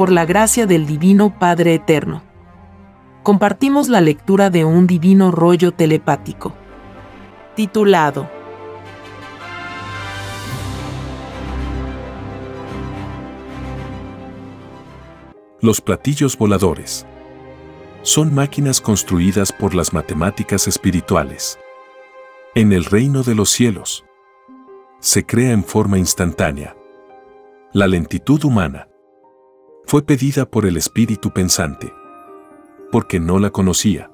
por la gracia del Divino Padre Eterno. Compartimos la lectura de un divino rollo telepático. Titulado Los platillos voladores son máquinas construidas por las matemáticas espirituales. En el reino de los cielos, se crea en forma instantánea. La lentitud humana fue pedida por el espíritu pensante, porque no la conocía.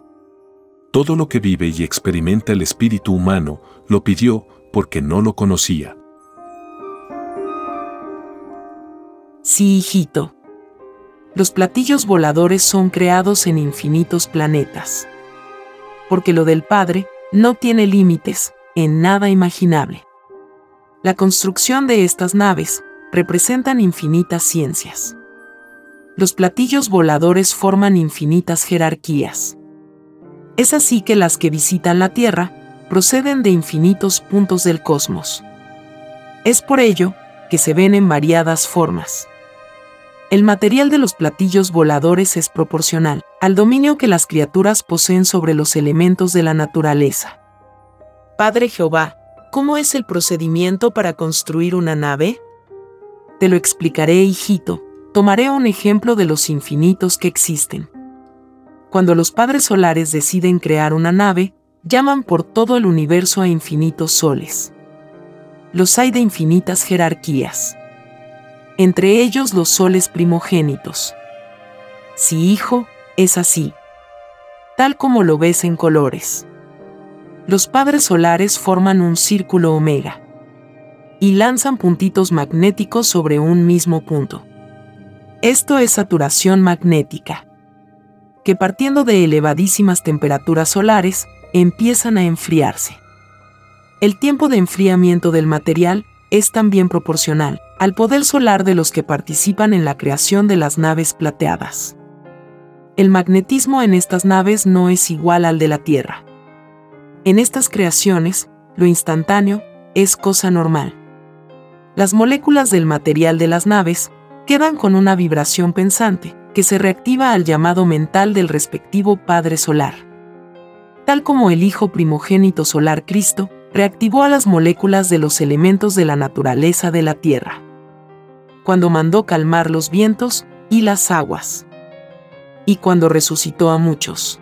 Todo lo que vive y experimenta el espíritu humano lo pidió porque no lo conocía. Sí, hijito los platillos voladores son creados en infinitos planetas. Porque lo del Padre no tiene límites, en nada imaginable. La construcción de estas naves representan infinitas ciencias. Los platillos voladores forman infinitas jerarquías. Es así que las que visitan la Tierra proceden de infinitos puntos del cosmos. Es por ello que se ven en variadas formas. El material de los platillos voladores es proporcional al dominio que las criaturas poseen sobre los elementos de la naturaleza. Padre Jehová, ¿cómo es el procedimiento para construir una nave? Te lo explicaré, hijito. Tomaré un ejemplo de los infinitos que existen. Cuando los padres solares deciden crear una nave, llaman por todo el universo a infinitos soles. Los hay de infinitas jerarquías entre ellos los soles primogénitos. Si hijo, es así, tal como lo ves en colores. Los padres solares forman un círculo omega y lanzan puntitos magnéticos sobre un mismo punto. Esto es saturación magnética, que partiendo de elevadísimas temperaturas solares, empiezan a enfriarse. El tiempo de enfriamiento del material es también proporcional al poder solar de los que participan en la creación de las naves plateadas. El magnetismo en estas naves no es igual al de la Tierra. En estas creaciones, lo instantáneo es cosa normal. Las moléculas del material de las naves quedan con una vibración pensante que se reactiva al llamado mental del respectivo Padre Solar. Tal como el Hijo primogénito solar Cristo reactivó a las moléculas de los elementos de la naturaleza de la Tierra cuando mandó calmar los vientos y las aguas. Y cuando resucitó a muchos.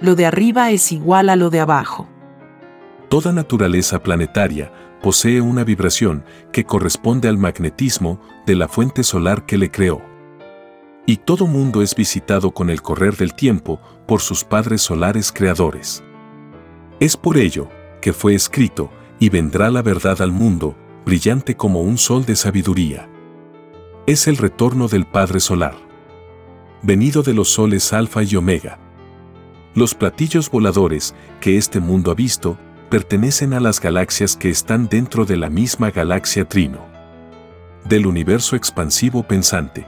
Lo de arriba es igual a lo de abajo. Toda naturaleza planetaria posee una vibración que corresponde al magnetismo de la fuente solar que le creó. Y todo mundo es visitado con el correr del tiempo por sus padres solares creadores. Es por ello que fue escrito, y vendrá la verdad al mundo, brillante como un sol de sabiduría es el retorno del Padre Solar. Venido de los soles Alfa y Omega. Los platillos voladores que este mundo ha visto pertenecen a las galaxias que están dentro de la misma galaxia Trino. Del universo expansivo pensante.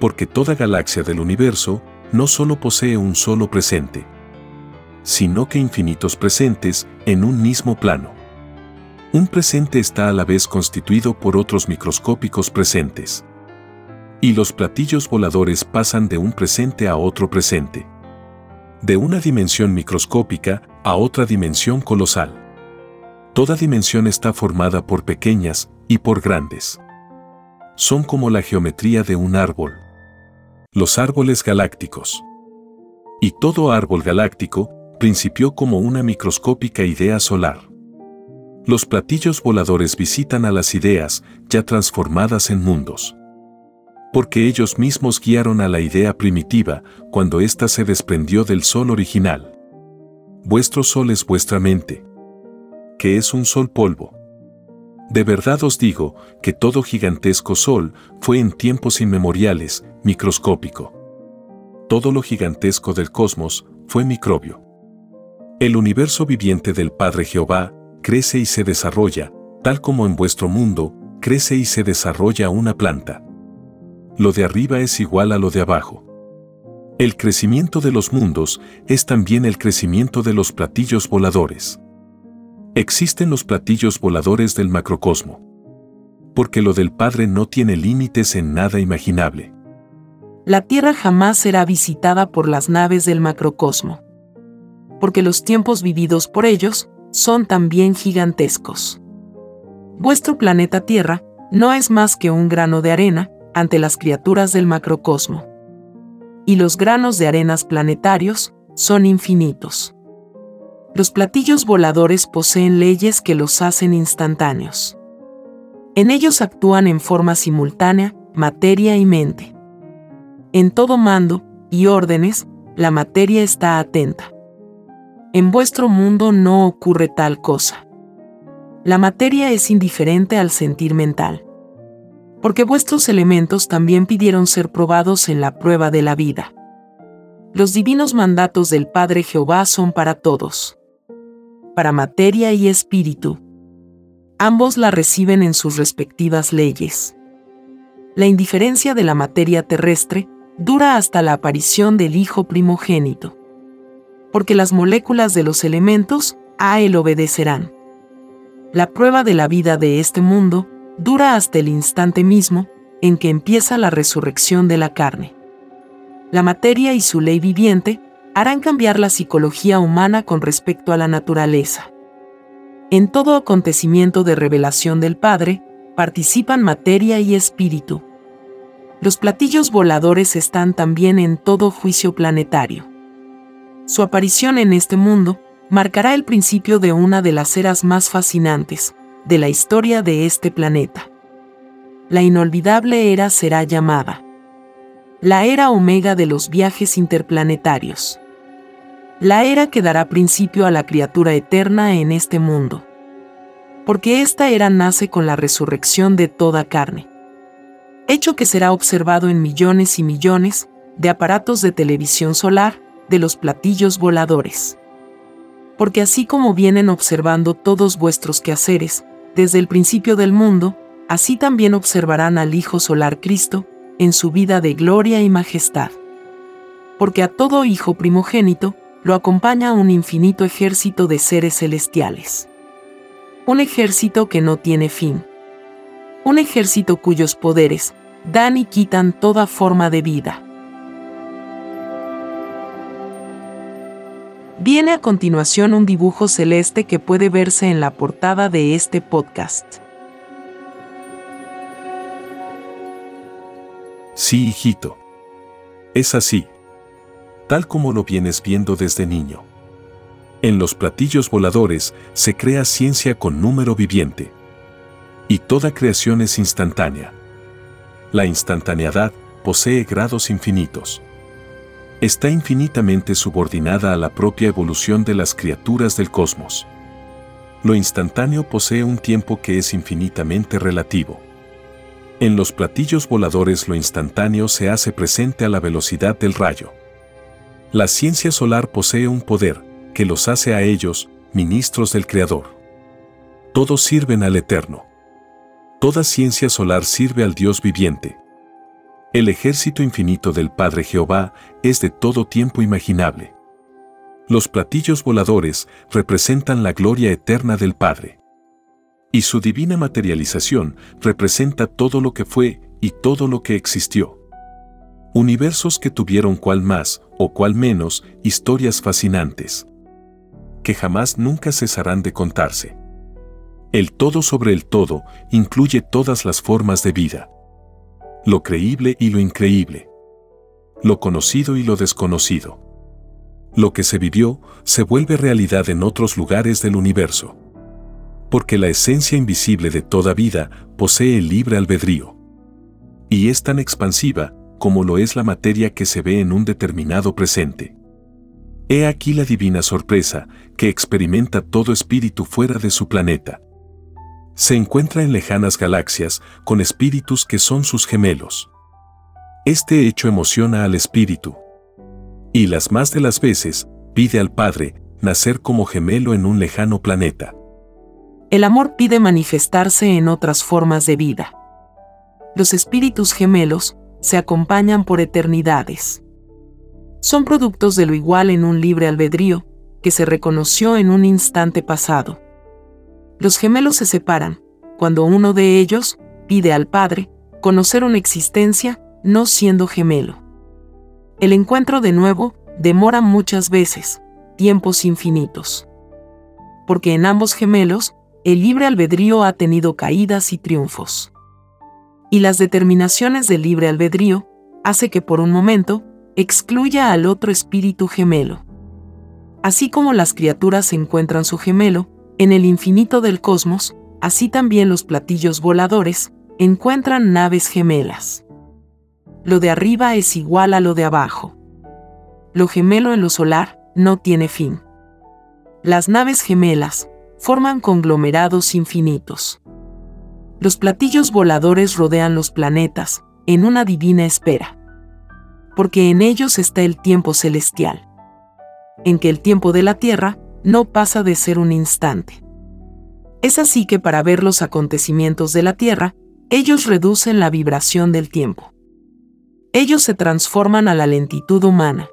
Porque toda galaxia del universo no solo posee un solo presente, sino que infinitos presentes en un mismo plano. Un presente está a la vez constituido por otros microscópicos presentes. Y los platillos voladores pasan de un presente a otro presente. De una dimensión microscópica a otra dimensión colosal. Toda dimensión está formada por pequeñas y por grandes. Son como la geometría de un árbol. Los árboles galácticos. Y todo árbol galáctico principió como una microscópica idea solar. Los platillos voladores visitan a las ideas ya transformadas en mundos. Porque ellos mismos guiaron a la idea primitiva cuando ésta se desprendió del sol original. Vuestro sol es vuestra mente. Que es un sol polvo. De verdad os digo que todo gigantesco sol fue en tiempos inmemoriales microscópico. Todo lo gigantesco del cosmos fue microbio. El universo viviente del Padre Jehová crece y se desarrolla, tal como en vuestro mundo, crece y se desarrolla una planta. Lo de arriba es igual a lo de abajo. El crecimiento de los mundos es también el crecimiento de los platillos voladores. Existen los platillos voladores del macrocosmo. Porque lo del Padre no tiene límites en nada imaginable. la Tierra jamás será visitada por las naves del macrocosmo. Porque los tiempos vividos por ellos son también gigantescos. Vuestro planeta Tierra no es más que un grano de arena ante las criaturas del macrocosmo. Y los granos de arenas planetarios son infinitos. Los platillos voladores poseen leyes que los hacen instantáneos. En ellos actúan en forma simultánea materia y mente. En todo mando y órdenes, la materia está atenta. En vuestro mundo no ocurre tal cosa. La materia es indiferente al sentir mental. Porque vuestros elementos también pidieron ser probados en la prueba de la vida. Los divinos mandatos del Padre Jehová son para todos. Para materia y espíritu. Ambos la reciben en sus respectivas leyes. La indiferencia de la materia terrestre dura hasta la aparición del Hijo primogénito. Porque las moléculas de los elementos a él obedecerán. La prueba de la vida de este mundo dura hasta el instante mismo en que empieza la resurrección de la carne. La materia y su ley viviente harán cambiar la psicología humana con respecto a la naturaleza. En todo acontecimiento de revelación del Padre, participan materia y espíritu. Los platillos voladores están también en todo juicio planetario. Su aparición en este mundo marcará el principio de una de las eras más fascinantes de la historia de este planeta. La inolvidable era será llamada la era omega de los viajes interplanetarios. La era que dará principio a la criatura eterna en este mundo. Porque esta era nace con la resurrección de toda carne hecho que será observado en millones y millones de aparatos de televisión solar de los platillos voladores. Porque así como vienen observando todos vuestros quehaceres, desde el principio del mundo, así también observarán al Hijo Solar Cristo, en su vida de gloria y majestad. Porque a todo Hijo primogénito lo acompaña un infinito ejército de seres celestiales. Un ejército que no tiene fin un ejército cuyos poderes dan y quitan toda forma de vida. Viene a continuación un dibujo celeste que puede verse en la portada de este podcast. Sí, hijito. Es así. Tal como lo vienes viendo desde niño. En los platillos voladores se crea ciencia con número viviente y toda creación es instantánea. La instantaneidad posee grados infinitos. Está infinitamente subordinada a la propia evolución de las criaturas del cosmos. Lo instantáneo posee un tiempo que es infinitamente relativo. En los platillos voladores lo instantáneo se hace presente a la velocidad del rayo. La ciencia solar posee un poder que los hace a ellos ministros del Creador. Todos sirven al Eterno. Toda ciencia solar sirve al Dios viviente. El ejército infinito del Padre Jehová es de todo tiempo imaginable. Los platillos voladores representan la gloria eterna del Padre. Y su divina materialización representa todo lo que fue y todo lo que existió. Universos que tuvieron cual más o cual menos historias fascinantes. Que jamás nunca cesarán de contarse. El todo sobre el todo incluye todas las formas de vida. Lo creíble y lo increíble. Lo conocido y lo desconocido. Lo que se vivió se vuelve realidad en otros lugares del universo. Porque la esencia invisible de toda vida posee el libre albedrío. Y es tan expansiva como lo es la materia que se ve en un determinado presente. He aquí la divina sorpresa que experimenta todo espíritu fuera de su planeta se encuentra en lejanas galaxias con espíritus que son sus gemelos. Este hecho emociona al espíritu. Y las más de las veces, pide al Padre nacer como gemelo en un lejano planeta. El amor pide manifestarse en otras formas de vida. Los espíritus gemelos se acompañan por eternidades. Son productos de lo igual en un libre albedrío que se reconoció en un instante pasado. Los gemelos se separan, cuando uno de ellos pide al Padre conocer una existencia no siendo gemelo. El encuentro de nuevo demora muchas veces, tiempos infinitos. Porque en ambos gemelos, el libre albedrío ha tenido caídas y triunfos. Y las determinaciones del libre albedrío hace que por un momento excluya al otro espíritu gemelo. Así como las criaturas encuentran su gemelo en el infinito del cosmos, así también los platillos voladores encuentran naves gemelas. Lo de arriba es igual a lo de abajo. Lo gemelo en lo solar no tiene fin. Las naves gemelas forman conglomerados infinitos. Los platillos voladores rodean los planetas en una divina espera. Porque en ellos está el tiempo celestial. En que el tiempo de la Tierra no pasa de ser un instante. Es así que para ver los acontecimientos de la Tierra, ellos reducen la vibración del tiempo. Ellos se transforman a la lentitud humana.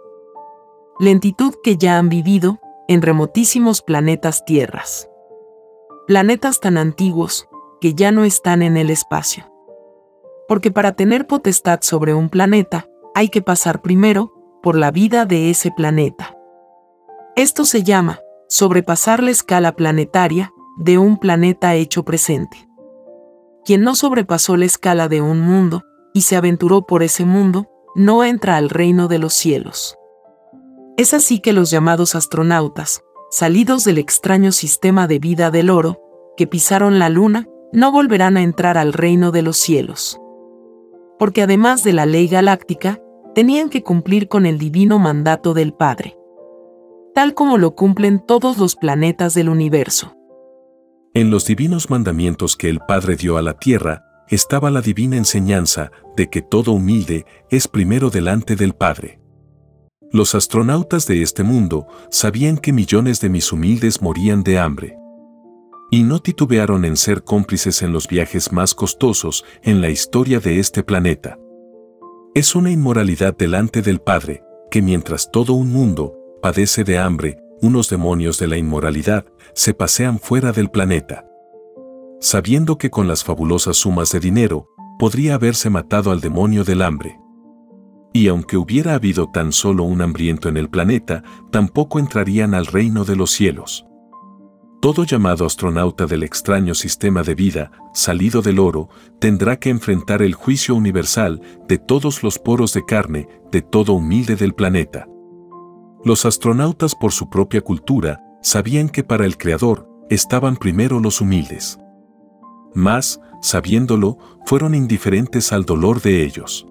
Lentitud que ya han vivido en remotísimos planetas tierras. Planetas tan antiguos que ya no están en el espacio. Porque para tener potestad sobre un planeta, hay que pasar primero por la vida de ese planeta. Esto se llama sobrepasar la escala planetaria de un planeta hecho presente. Quien no sobrepasó la escala de un mundo y se aventuró por ese mundo, no entra al reino de los cielos. Es así que los llamados astronautas, salidos del extraño sistema de vida del oro, que pisaron la luna, no volverán a entrar al reino de los cielos. Porque además de la ley galáctica, tenían que cumplir con el divino mandato del Padre, tal como lo cumplen todos los planetas del universo. En los divinos mandamientos que el Padre dio a la tierra, estaba la divina enseñanza de que todo humilde es primero delante del Padre. Los astronautas de este mundo sabían que millones de mis humildes morían de hambre. Y no titubearon en ser cómplices en los viajes más costosos en la historia de este planeta. Es una inmoralidad delante del Padre, que mientras todo un mundo padece de hambre, unos demonios de la inmoralidad se pasean fuera del planeta. Sabiendo que con las fabulosas sumas de dinero podría haberse matado al demonio del hambre. Y aunque hubiera habido tan solo un hambriento en el planeta, tampoco entrarían al reino de los cielos. Todo llamado astronauta del extraño sistema de vida, salido del oro, tendrá que enfrentar el juicio universal de todos los poros de carne de todo humilde del planeta. Los astronautas por su propia cultura sabían que para el Creador estaban primero los humildes. Mas, sabiéndolo, fueron indiferentes al dolor de ellos.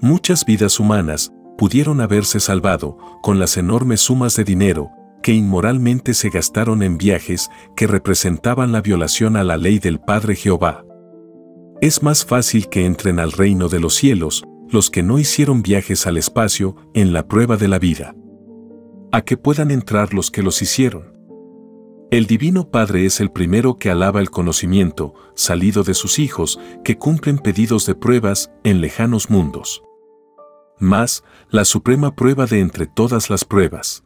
Muchas vidas humanas pudieron haberse salvado con las enormes sumas de dinero que inmoralmente se gastaron en viajes que representaban la violación a la ley del Padre Jehová. Es más fácil que entren al reino de los cielos los que no hicieron viajes al espacio en la prueba de la vida. A que puedan entrar los que los hicieron. El Divino Padre es el primero que alaba el conocimiento, salido de sus hijos, que cumplen pedidos de pruebas en lejanos mundos más la suprema prueba de entre todas las pruebas.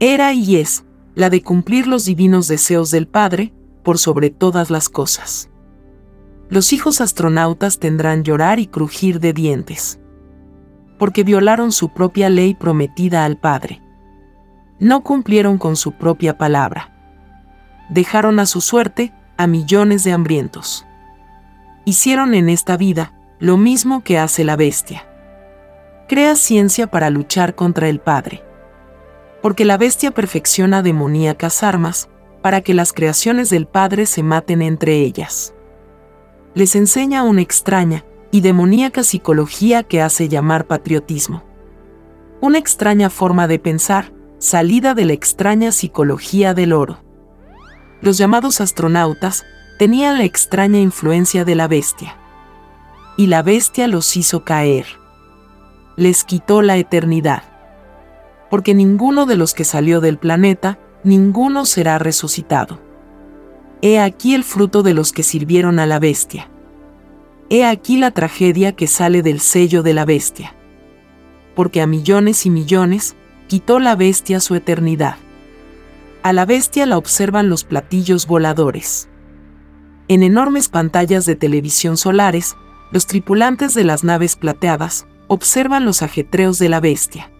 Era y es la de cumplir los divinos deseos del Padre por sobre todas las cosas. Los hijos astronautas tendrán llorar y crujir de dientes, porque violaron su propia ley prometida al Padre. No cumplieron con su propia palabra. Dejaron a su suerte a millones de hambrientos. Hicieron en esta vida lo mismo que hace la bestia crea ciencia para luchar contra el Padre. Porque la bestia perfecciona demoníacas armas para que las creaciones del Padre se maten entre ellas. Les enseña una extraña y demoníaca psicología que hace llamar patriotismo. Una extraña forma de pensar, salida de la extraña psicología del oro. Los llamados astronautas tenían la extraña influencia de la bestia. Y la bestia los hizo caer les quitó la eternidad. Porque ninguno de los que salió del planeta, ninguno será resucitado. He aquí el fruto de los que sirvieron a la bestia. He aquí la tragedia que sale del sello de la bestia. Porque a millones y millones quitó la bestia su eternidad. A la bestia la observan los platillos voladores. En enormes pantallas de televisión solares, los tripulantes de las naves plateadas observan los ajetreos de la bestia.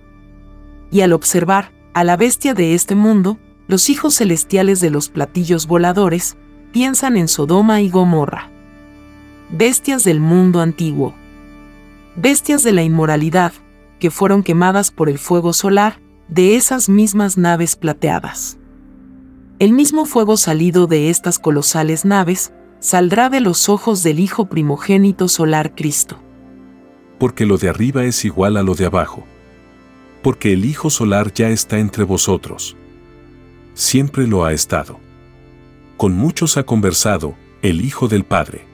Y al observar a la bestia de este mundo, los hijos celestiales de los platillos voladores piensan en Sodoma y Gomorra. Bestias del mundo antiguo. Bestias de la inmoralidad, que fueron quemadas por el fuego solar de esas mismas naves plateadas. El mismo fuego salido de estas colosales naves saldrá de los ojos del Hijo primogénito solar Cristo. Porque lo de arriba es igual a lo de abajo. Porque el Hijo solar ya está entre vosotros siempre lo ha estado. Con muchos ha conversado, el Hijo del Padre.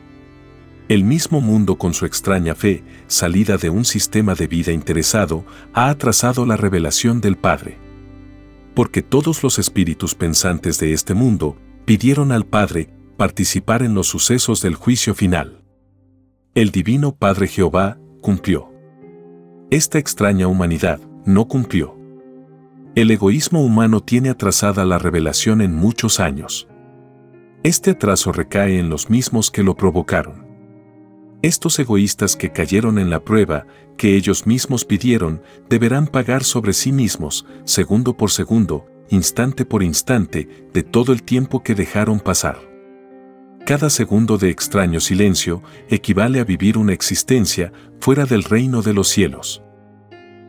El mismo mundo con su extraña fe, salida de un sistema de vida interesado, ha atrasado la revelación del Padre. Porque todos los espíritus pensantes de este mundo pidieron al Padre participar en los sucesos del juicio final. El Divino Padre Jehová cumplió. Esta extraña humanidad no cumplió. El egoísmo humano tiene atrasada la revelación en muchos años. Este atraso recae en los mismos que lo provocaron. Estos egoístas que cayeron en la prueba, que ellos mismos pidieron, deberán pagar sobre sí mismos, segundo por segundo, instante por instante, de todo el tiempo que dejaron pasar. Cada segundo de extraño silencio equivale a vivir una existencia fuera del reino de los cielos.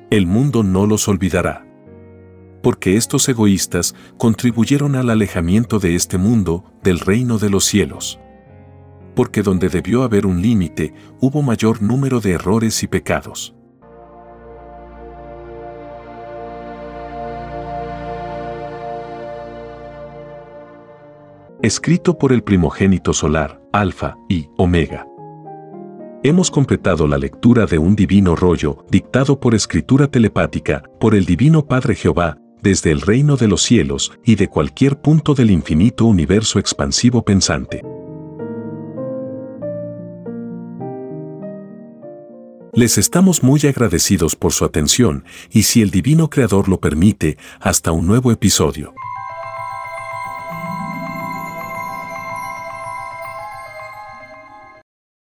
El mundo no los olvidará porque estos egoístas contribuyeron al alejamiento de este mundo del reino de los cielos. Porque donde debió haber un límite, hubo mayor número de errores y pecados. Escrito por el primogénito solar, Alfa y Omega. Hemos completado la lectura de un divino rollo dictado por escritura telepática por el Divino Padre Jehová desde el reino de los cielos y de cualquier punto del infinito universo expansivo pensante. Les estamos muy agradecidos por su atención y si el Divino Creador lo permite, hasta un nuevo episodio.